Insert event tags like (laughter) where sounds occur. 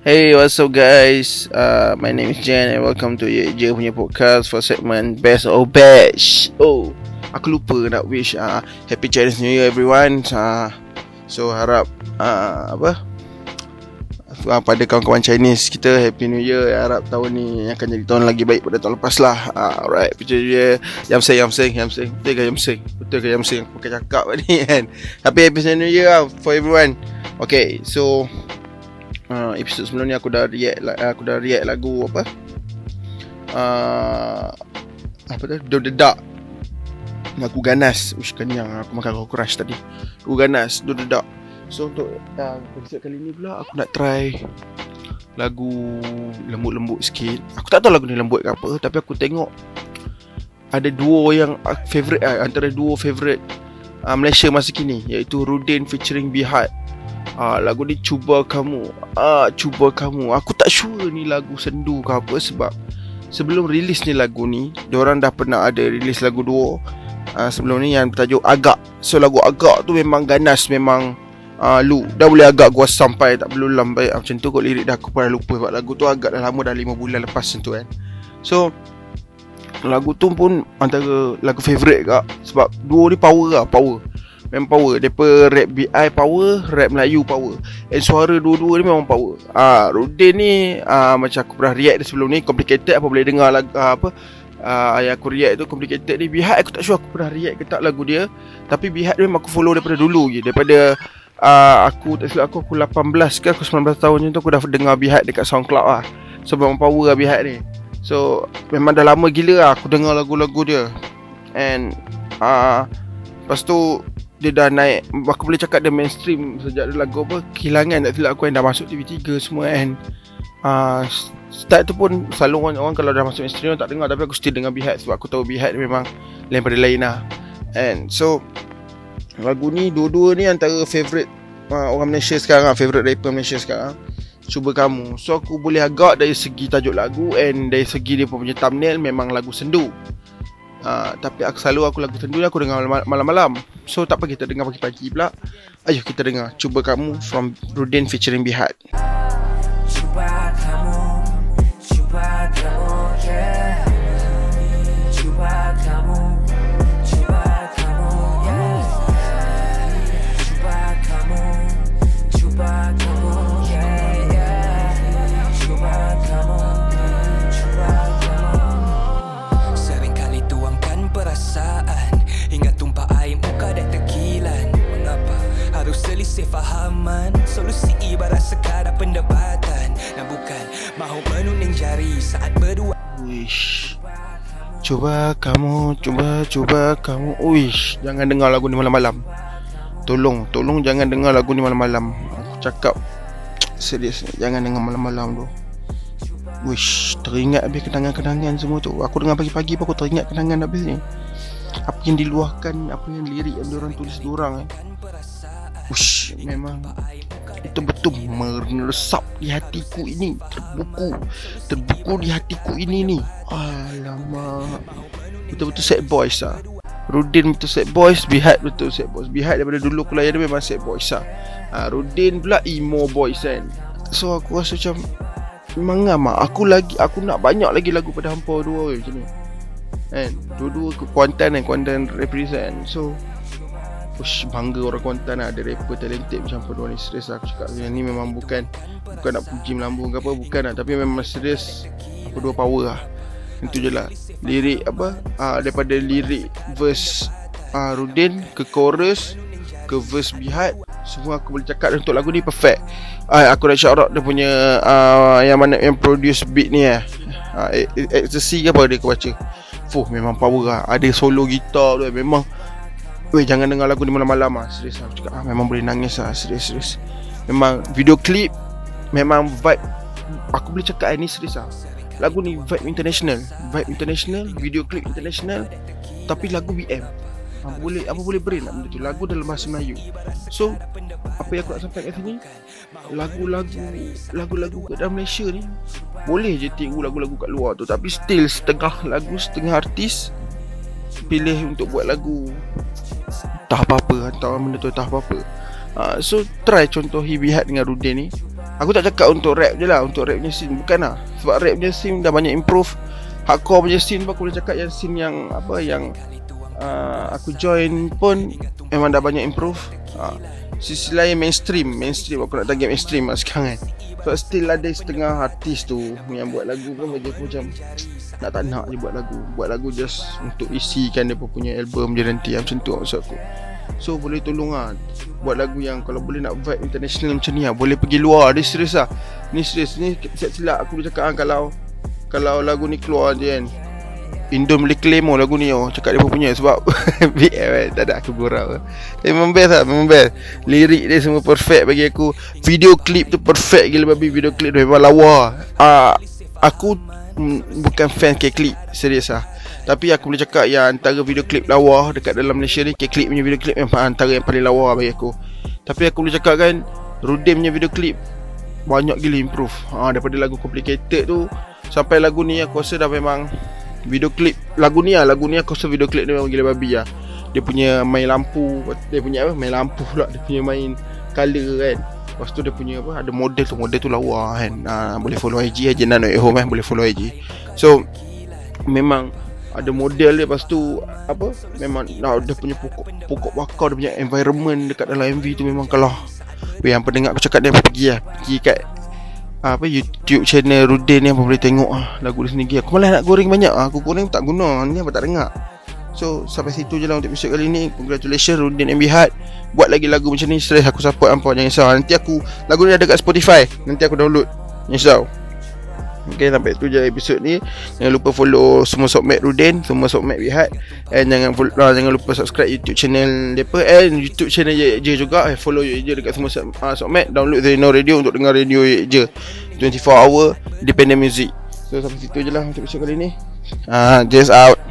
Hey, what's up guys? Uh, my name is Jen and welcome to Ye Je punya podcast for segment Best or Bash. Oh, aku lupa nak wish uh, Happy Chinese New Year everyone. Uh, so harap uh, apa? Uh, pada kawan-kawan Chinese kita Happy New Year Harap tahun ni akan jadi tahun lagi baik pada tahun lepas lah uh, Alright, Happy New Year Yam sing, yam sing, yam sing Betul ke yam sing? Betul ke yam sing? Aku pakai cakap (laughs) ni kan Happy Happy New Year lah for everyone Okay, so uh, episod sebelum ni aku dah react aku dah react lagu apa? Uh, apa tu? Do the Dark lagu ganas. Ush kan yang aku makan kau crush tadi. Lagu ganas Do the Dark so untuk uh, episod kali ni pula aku nak try lagu lembut-lembut sikit. Aku tak tahu lagu ni lembut ke apa tapi aku tengok ada duo yang uh, favorite uh, antara duo favorite uh, Malaysia masa kini iaitu Rudin featuring Bihad Ah, lagu ni cuba kamu. Ah, cuba kamu. Aku tak sure ni lagu sendu ke apa sebab sebelum rilis ni lagu ni, diorang dah pernah ada rilis lagu dua. Ah, sebelum ni yang bertajuk Agak. So lagu Agak tu memang ganas, memang ah, lu dah boleh agak gua sampai tak perlu lambai ah, macam tu kok lirik dah aku pernah lupa sebab lagu tu agak dah lama dah 5 bulan lepas tu kan. So lagu tu pun antara lagu favourite kak sebab dua ni power lah, power. Memang power Depa rap BI power Rap Melayu power. And suara dua-dua ni memang power. Ah, Rudin ni ah, Macam aku pernah react sebelum ni Complicated Apa boleh dengar lagu ah, Apa ah, Yang aku react tu Complicated ni. Bihad aku tak sure Aku pernah react ke tak lagu dia. Tapi Bihad ni memang aku follow Daripada dulu je. Daripada ah, Aku tak silap aku Aku 18 ke Aku 19 tahun macam tu Aku dah dengar Bihad Dekat Soundcloud lah. So memang power lah Bihad ni. So Memang dah lama gila lah Aku dengar lagu-lagu dia. And ah, Lepas tu dia dah naik Aku boleh cakap dia mainstream Sejak lagu apa Kehilangan tak silap aku yang dah masuk TV3 semua kan. Uh, Start tu pun Selalu orang, orang kalau dah masuk mainstream Tak dengar Tapi aku still dengar Bihad Sebab aku tahu Bihad memang Lain pada lain lah. And so Lagu ni Dua-dua ni antara favourite uh, Orang Malaysia sekarang lah Favourite rapper Malaysia sekarang Cuba kamu. So aku boleh agak Dari segi tajuk lagu And dari segi dia punya thumbnail Memang lagu sendu Uh, tapi aku selalu aku lagu sendu aku dengar malam-malam. So tak apa kita dengar pagi-pagi pula. Ayuh kita dengar Cuba Kamu from Rudin featuring Bihad. Selisih? Solusi ibarat sekadar pendebatan. Dan bukan mahu menunding jari saat berdua. Wish. Cuba kamu, cuba, cuba kamu. Wish, jangan dengar lagu ni malam-malam. Tolong, tolong jangan dengar lagu ni malam-malam. Aku cakap serius, jangan dengar malam-malam tu. Wish, teringat habis kenangan-kenangan semua tu. Aku dengar pagi-pagi pun aku teringat kenangan habis ni apa yang diluahkan apa yang lirik yang diorang tulis diorang eh. Ush, memang itu betul meresap di hatiku ini terbuku terbuku di hatiku ini ni. Alamak. Betul-betul sad boys ah. Rudin betul sad boys Bihad betul sad boys. Bihad daripada dulu aku layan dia memang sad boys lah ha, Rudin pula emo boys kan. So aku rasa macam Memang lah Aku lagi Aku nak banyak lagi lagu pada hampa dua macam ni. Kan? Dua-dua ke Kuantan kan Kuantan represent. So Ush, bangga orang Kuantan lah Ada rapper talented macam apa ni Serius lah aku cakap Yang ni memang bukan Bukan nak puji melambung ke apa Bukan lah. Tapi memang serius Apa dua power lah. Itu je lah. Lirik apa? Uh, Daripada lirik Verse uh, Rudin Ke chorus Ke verse Bihad Semua aku boleh cakap. Untuk lagu ni perfect. Uh, Aku nak shout out Dia punya uh, Yang mana Yang produce beat ni lah uh, Ecstasy ke apa dia aku baca. Fuh memang power lah. Ada solo gitar tu Memang Weh jangan dengar lagu ni malam-malam lah Serius lah aku cakap ah, Memang boleh nangis lah Serius serius. Memang video klip Memang vibe Aku boleh cakap ni serius lah Lagu ni vibe international. Vibe international Video klip international Tapi lagu BM apa boleh apa boleh brain nak benda tu? Lagu dalam bahasa Melayu. So apa yang aku nak sampaikan kat sini lagu-lagu lagu-lagu kat dalam Malaysia ni boleh je tiru lagu-lagu kat luar tu. Tapi still setengah lagu setengah artis pilih untuk buat lagu tak apa-apa entah benda tu tak apa-apa. Uh, so try contoh Hibihat dengan Rudin ni. Aku tak cakap untuk rap je lah Untuk rap punya scene Bukan lah. Sebab rap punya scene dah banyak improve. Hardcore punya scene pun aku boleh cakap yang scene yang Apa yang uh, Aku join pun Memang dah banyak improve. Uh, Sisi lain mainstream Mainstream aku nak target mainstream lah sekarang kan Sebab still ada setengah artis tu Yang buat lagu pun bagi aku macam Nak tak nak je buat lagu. Buat lagu just untuk isikan dia punya album dia nanti. Macam tu maksud aku. So boleh tolong lah Buat lagu yang kalau boleh nak vibe international macam ni lah Boleh pergi luar. Dia serius lah Ni serius. Ni silap aku boleh cakap kan Kalau Kalau lagu ni keluar je kan Indon boleh claim oh lagu ni oh Cakap dia pun punya Sebab BM kan Tak ada aku gurau. Tapi memang best lah Memang best. Lirik dia semua perfect bagi aku. Video clip tu perfect gila babi Video clip tu memang lawa. Uh, Aku mm, Bukan fan K-Clip Serius lah. Tapi aku boleh cakap yang antara video klip lawa dekat dalam Malaysia ni K-Clip punya video klip memang antara yang paling lawa bagi aku. Tapi aku boleh cakap kan Rudim punya video klip Banyak gila improve. Ha, Daripada lagu complicated tu Sampai lagu ni aku rasa dah memang Video klip Lagu ni lah Lagu ni aku rasa video klip ni memang gila babi lah. Dia punya main lampu Dia punya apa Main lampu pula Dia punya main color kan. Lepas tu dia punya apa Ada model tu Model tu lawa kan. Ha, Boleh follow IG Haji Nano at home eh Boleh follow IG So Memang ada model dia lepas tu apa memang nah, dia punya pokok pokok bakar dia punya environment dekat dalam MV tu memang kalau yang pendengar aku cakap dia pergi lah pergi kat apa YouTube channel Rudin ni apa boleh tengok ah lagu dia sendiri. Aku malah nak goreng banyak ah. aku goreng tak guna ni apa tak dengar. So sampai situ je lah untuk episode kali ni. Congratulations Rudin MB Hard buat lagi lagu macam ni stress aku support hampa jangan risau. Nanti aku lagu ni ada kat Spotify. Nanti aku download. Jangan risau Okay sampai tu je episod ni. Jangan lupa follow semua Sokmat Rudin Semua Sokmat Wihat And jangan uh, jangan lupa subscribe YouTube channel Depa. And YouTube channel Ye Je juga. Eh, Follow Ye Je dekat semua uh, Sokmat Download Zeno Radio untuk dengar radio Ye Je. 24 hour Dependent music. So sampai situ je lah untuk episod kali ni. Uh, Just out